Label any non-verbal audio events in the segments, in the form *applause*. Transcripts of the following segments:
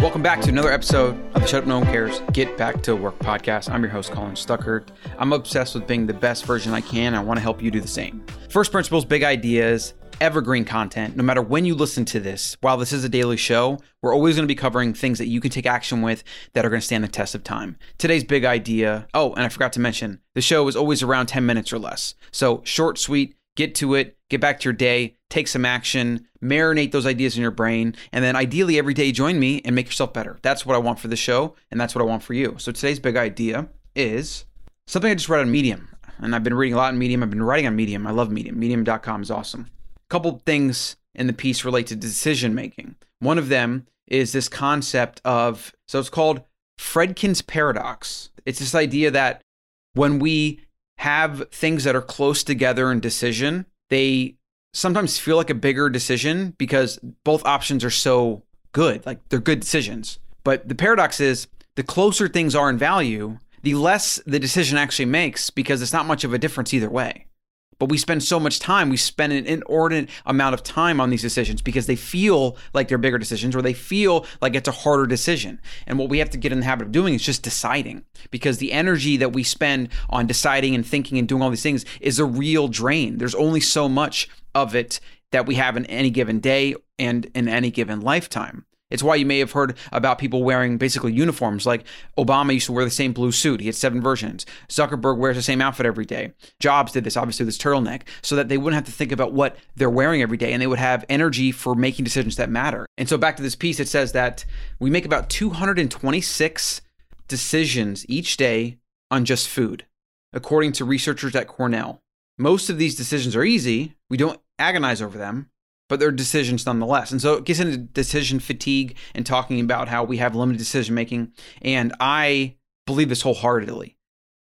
Welcome back to another episode of the Shut Up No One Cares Get Back to Work podcast. I'm your host, Colin Stuckert. I'm obsessed with being the best version I can. I want to help you do the same. First principles, big ideas, evergreen content. No matter when you listen to this, while this is a daily show, we're always going to be covering things that you can take action with that are going to stand the test of time. Today's big idea. Oh, and I forgot to mention, the show is always around 10 minutes or less. So short, sweet, get to it, get back to your day, take some action, marinate those ideas in your brain, and then ideally every day join me and make yourself better. That's what I want for the show, and that's what I want for you. So today's big idea is something I just read on Medium. And I've been reading a lot on Medium. I've been writing on Medium. I love Medium. Medium.com is awesome. A couple things in the piece relate to decision making. One of them is this concept of, so it's called Fredkin's paradox. It's this idea that when we have things that are close together in decision, they sometimes feel like a bigger decision because both options are so good. Like they're good decisions. But the paradox is the closer things are in value, the less the decision actually makes because it's not much of a difference either way. But we spend so much time, we spend an inordinate amount of time on these decisions because they feel like they're bigger decisions or they feel like it's a harder decision. And what we have to get in the habit of doing is just deciding because the energy that we spend on deciding and thinking and doing all these things is a real drain. There's only so much of it that we have in any given day and in any given lifetime. It's why you may have heard about people wearing basically uniforms. Like Obama used to wear the same blue suit. He had seven versions. Zuckerberg wears the same outfit every day. Jobs did this, obviously, this turtleneck, so that they wouldn't have to think about what they're wearing every day and they would have energy for making decisions that matter. And so back to this piece, it says that we make about 226 decisions each day on just food, according to researchers at Cornell. Most of these decisions are easy. We don't agonize over them but they're decisions nonetheless. And so it gets into decision fatigue and talking about how we have limited decision making. And I believe this wholeheartedly.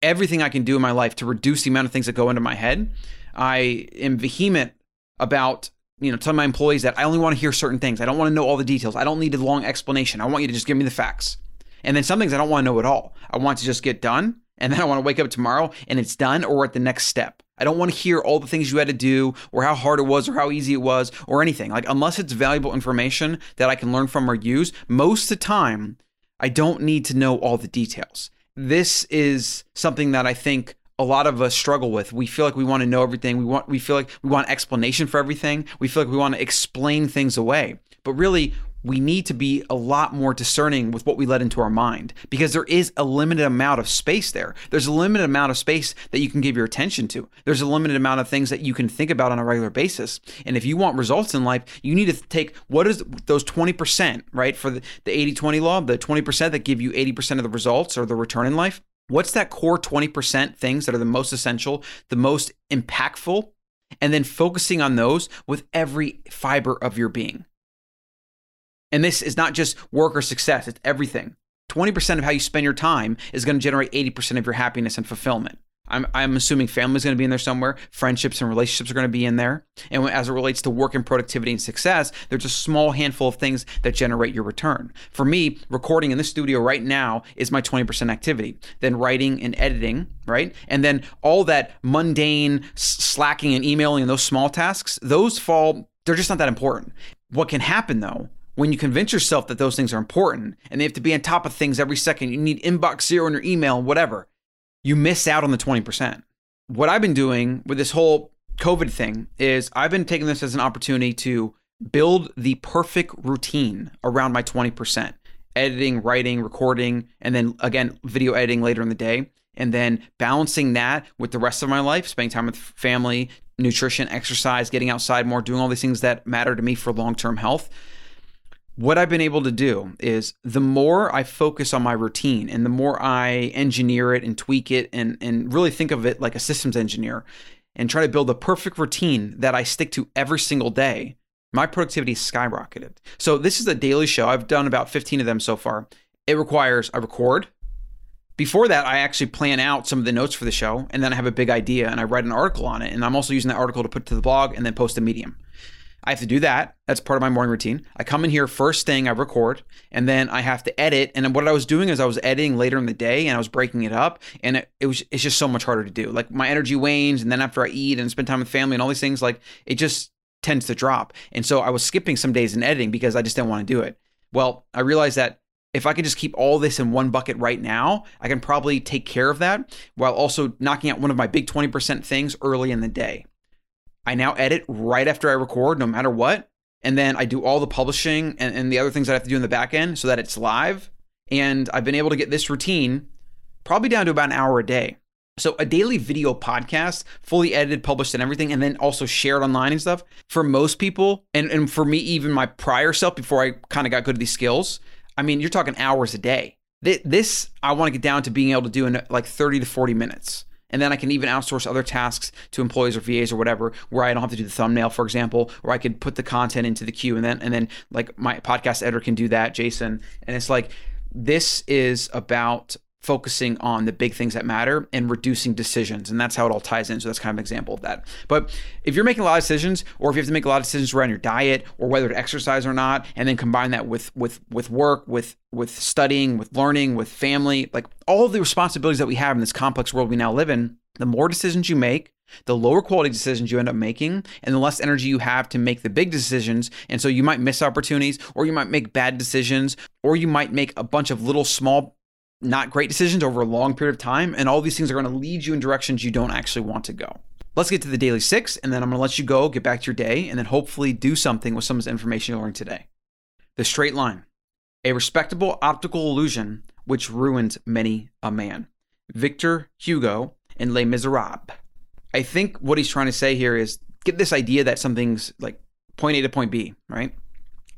Everything I can do in my life to reduce the amount of things that go into my head, I am vehement about you know telling my employees that I only want to hear certain things. I don't want to know all the details. I don't need a long explanation. I want you to just give me the facts. And then some things I don't want to know at all. I want to just get done and then I want to wake up tomorrow and it's done or at the next step. I don't want to hear all the things you had to do or how hard it was or how easy it was or anything. Like, unless it's valuable information that I can learn from or use, most of the time, I don't need to know all the details. This is something that I think a lot of us struggle with. We feel like we want to know everything. We want we feel like we want explanation for everything. We feel like we want to explain things away. But really, we need to be a lot more discerning with what we let into our mind because there is a limited amount of space there. There's a limited amount of space that you can give your attention to. There's a limited amount of things that you can think about on a regular basis. And if you want results in life, you need to take what is those 20%, right? For the, the 80 20 law, the 20% that give you 80% of the results or the return in life. What's that core 20% things that are the most essential, the most impactful? And then focusing on those with every fiber of your being. And this is not just work or success, it's everything. 20% of how you spend your time is going to generate 80% of your happiness and fulfillment. I'm, I'm assuming family is going to be in there somewhere. Friendships and relationships are going to be in there. And as it relates to work and productivity and success, there's a small handful of things that generate your return. For me, recording in the studio right now is my 20% activity. Then writing and editing, right? And then all that mundane slacking and emailing and those small tasks, those fall, they're just not that important. What can happen though when you convince yourself that those things are important and they have to be on top of things every second, you need inbox zero in your email, whatever, you miss out on the 20%. What I've been doing with this whole COVID thing is I've been taking this as an opportunity to build the perfect routine around my 20% editing, writing, recording, and then again, video editing later in the day. And then balancing that with the rest of my life, spending time with family, nutrition, exercise, getting outside more, doing all these things that matter to me for long term health what I've been able to do is the more I focus on my routine and the more I engineer it and tweak it and, and really think of it like a systems engineer and try to build a perfect routine that I stick to every single day, my productivity skyrocketed. So this is a daily show. I've done about 15 of them so far. It requires I record. Before that, I actually plan out some of the notes for the show and then I have a big idea and I write an article on it. And I'm also using that article to put to the blog and then post a medium. I have to do that. That's part of my morning routine. I come in here first thing, I record, and then I have to edit. And what I was doing is I was editing later in the day and I was breaking it up, and it, it was it's just so much harder to do. Like my energy wanes, and then after I eat and spend time with family and all these things, like it just tends to drop. And so I was skipping some days in editing because I just didn't want to do it. Well, I realized that if I could just keep all this in one bucket right now, I can probably take care of that while also knocking out one of my big 20% things early in the day. I now edit right after I record, no matter what. And then I do all the publishing and, and the other things I have to do in the back end so that it's live. And I've been able to get this routine probably down to about an hour a day. So a daily video podcast, fully edited, published, and everything, and then also shared online and stuff. For most people, and, and for me, even my prior self, before I kind of got good at these skills, I mean, you're talking hours a day. This I want to get down to being able to do in like 30 to 40 minutes. And then I can even outsource other tasks to employees or VAs or whatever, where I don't have to do the thumbnail, for example, or I could put the content into the queue and then and then like my podcast editor can do that, Jason. And it's like this is about focusing on the big things that matter and reducing decisions. And that's how it all ties in. So that's kind of an example of that. But if you're making a lot of decisions, or if you have to make a lot of decisions around your diet or whether to exercise or not, and then combine that with with with work, with with studying, with learning, with family, like all the responsibilities that we have in this complex world we now live in, the more decisions you make, the lower quality decisions you end up making, and the less energy you have to make the big decisions. And so you might miss opportunities, or you might make bad decisions, or you might make a bunch of little small not great decisions over a long period of time. And all these things are going to lead you in directions you don't actually want to go. Let's get to the daily six, and then I'm going to let you go, get back to your day, and then hopefully do something with some of the information you learned today. The straight line, a respectable optical illusion which ruins many a man. Victor Hugo in Les Miserables. I think what he's trying to say here is get this idea that something's like point A to point B, right?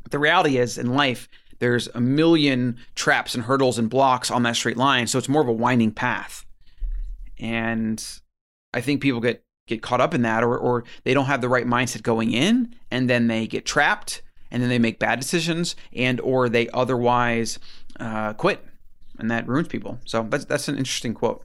The reality is in life, there's a million traps and hurdles and blocks on that straight line. So it's more of a winding path. And I think people get get caught up in that or, or they don't have the right mindset going in and then they get trapped and then they make bad decisions and or they otherwise uh, quit and that ruins people so that's, that's an interesting quote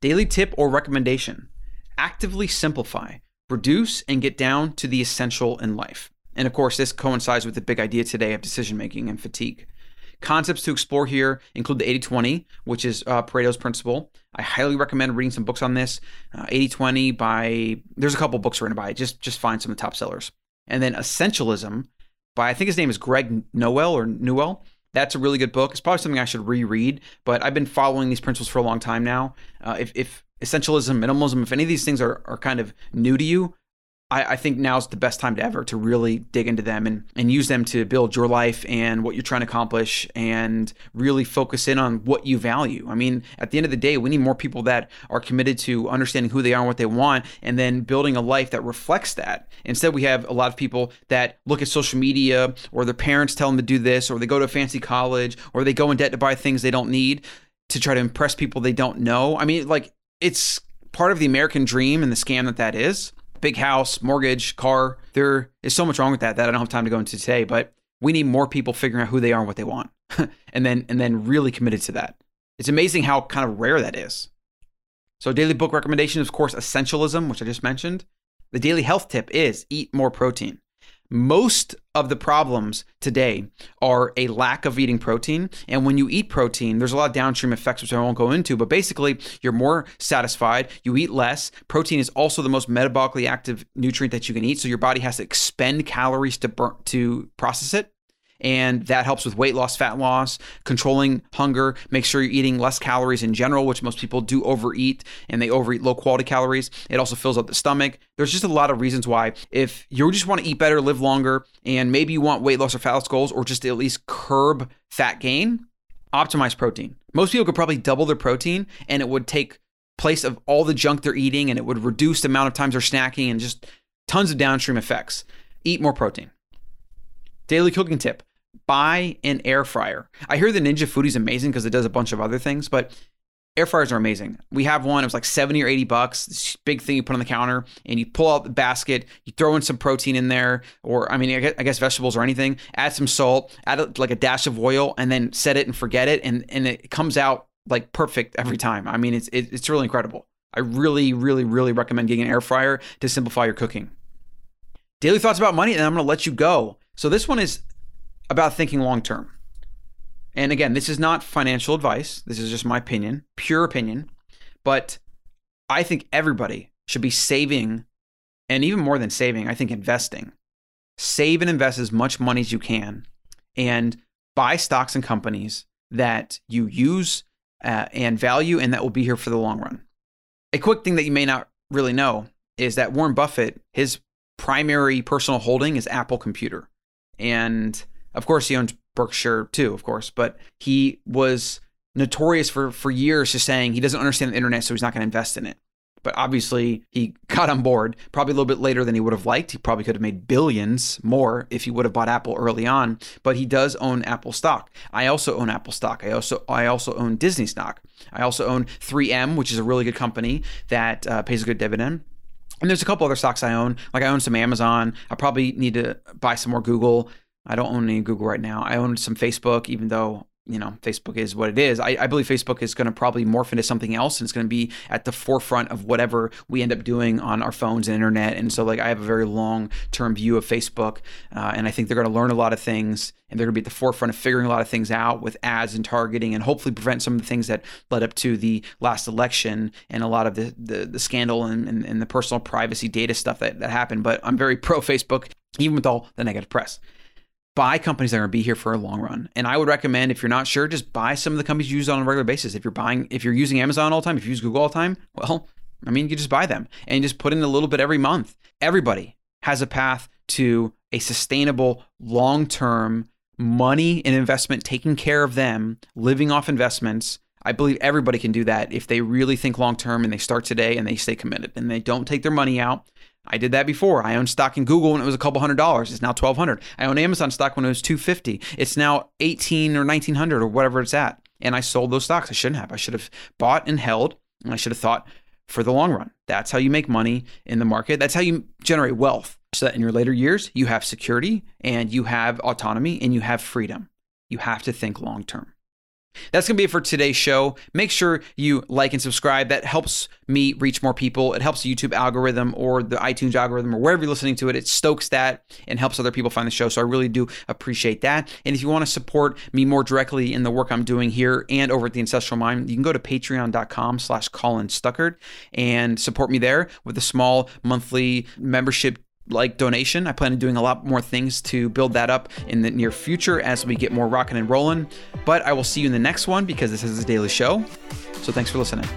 daily tip or recommendation actively simplify reduce and get down to the essential in life and of course, this coincides with the big idea today of decision making and fatigue. Concepts to explore here include the 80 20, which is uh, Pareto's principle. I highly recommend reading some books on this. 80 uh, 20 by, there's a couple books written by it. Just, just find some of the top sellers. And then Essentialism by, I think his name is Greg Noel or Newell. That's a really good book. It's probably something I should reread, but I've been following these principles for a long time now. Uh, if, if essentialism, minimalism, if any of these things are, are kind of new to you, I, I think now's the best time to ever to really dig into them and, and use them to build your life and what you're trying to accomplish and really focus in on what you value. I mean, at the end of the day, we need more people that are committed to understanding who they are and what they want and then building a life that reflects that. Instead, we have a lot of people that look at social media or their parents tell them to do this or they go to a fancy college or they go in debt to buy things they don't need to try to impress people they don't know. I mean, like, it's part of the American dream and the scam that that is big house, mortgage, car. There is so much wrong with that that I don't have time to go into today, but we need more people figuring out who they are and what they want. *laughs* and then and then really committed to that. It's amazing how kind of rare that is. So daily book recommendation is of course essentialism, which I just mentioned. The daily health tip is eat more protein. Most of the problems today are a lack of eating protein. And when you eat protein, there's a lot of downstream effects, which I won't go into, but basically, you're more satisfied, you eat less. Protein is also the most metabolically active nutrient that you can eat. So your body has to expend calories to burn, to process it and that helps with weight loss, fat loss, controlling hunger. Make sure you're eating less calories in general, which most people do overeat and they overeat low quality calories. It also fills up the stomach. There's just a lot of reasons why, if you just want to eat better, live longer, and maybe you want weight loss or fat loss goals, or just at least curb fat gain, optimize protein. Most people could probably double their protein and it would take place of all the junk they're eating and it would reduce the amount of times they're snacking and just tons of downstream effects. Eat more protein. Daily cooking tip buy an air fryer. I hear the Ninja Foodi is amazing because it does a bunch of other things, but air fryers are amazing. We have one, it was like 70 or 80 bucks, this big thing you put on the counter, and you pull out the basket, you throw in some protein in there, or I mean, I guess, vegetables or anything, add some salt, add like a dash of oil, and then set it and forget it, and, and it comes out like perfect every time. I mean, it's, it, it's really incredible. I really, really, really recommend getting an air fryer to simplify your cooking. Daily thoughts about money, and I'm going to let you go. So this one is about thinking long term. And again, this is not financial advice. This is just my opinion, pure opinion. But I think everybody should be saving, and even more than saving, I think investing. Save and invest as much money as you can. And buy stocks and companies that you use uh, and value and that will be here for the long run. A quick thing that you may not really know is that Warren Buffett, his primary personal holding is Apple Computer. And of course, he owns Berkshire too, of course, but he was notorious for, for years just saying he doesn't understand the internet, so he's not going to invest in it but obviously he got on board probably a little bit later than he would have liked. He probably could have made billions more if he would have bought Apple early on, but he does own Apple stock. I also own Apple stock. I also I also own Disney stock. I also own 3M, which is a really good company that uh, pays a good dividend. And there's a couple other stocks I own. Like I own some Amazon. I probably need to buy some more Google. I don't own any Google right now. I own some Facebook, even though you know, Facebook is what it is. I, I believe Facebook is going to probably morph into something else and it's going to be at the forefront of whatever we end up doing on our phones and internet. And so, like, I have a very long term view of Facebook. Uh, and I think they're going to learn a lot of things and they're going to be at the forefront of figuring a lot of things out with ads and targeting and hopefully prevent some of the things that led up to the last election and a lot of the, the, the scandal and, and, and the personal privacy data stuff that, that happened. But I'm very pro Facebook, even with all the negative press buy companies that are going to be here for a long run. And I would recommend if you're not sure, just buy some of the companies you use on a regular basis. If you're buying, if you're using Amazon all the time, if you use Google all the time, well, I mean, you just buy them and just put in a little bit every month. Everybody has a path to a sustainable, long term money and investment, taking care of them, living off investments. I believe everybody can do that if they really think long term and they start today and they stay committed and they don't take their money out I did that before. I owned stock in Google when it was a couple hundred dollars. It's now twelve hundred. I own Amazon stock when it was two fifty. It's now eighteen or nineteen hundred or whatever it's at. And I sold those stocks. I shouldn't have. I should have bought and held. And I should have thought for the long run. That's how you make money in the market. That's how you generate wealth. So that in your later years you have security and you have autonomy and you have freedom. You have to think long term. That's going to be it for today's show. Make sure you like and subscribe. That helps me reach more people. It helps the YouTube algorithm or the iTunes algorithm or wherever you're listening to it. It stokes that and helps other people find the show. So I really do appreciate that. And if you want to support me more directly in the work I'm doing here and over at the Ancestral Mind, you can go to patreon.com slash Colin Stuckert and support me there with a small monthly membership like donation. I plan on doing a lot more things to build that up in the near future as we get more rocking and rolling. But I will see you in the next one because this is a daily show. So thanks for listening.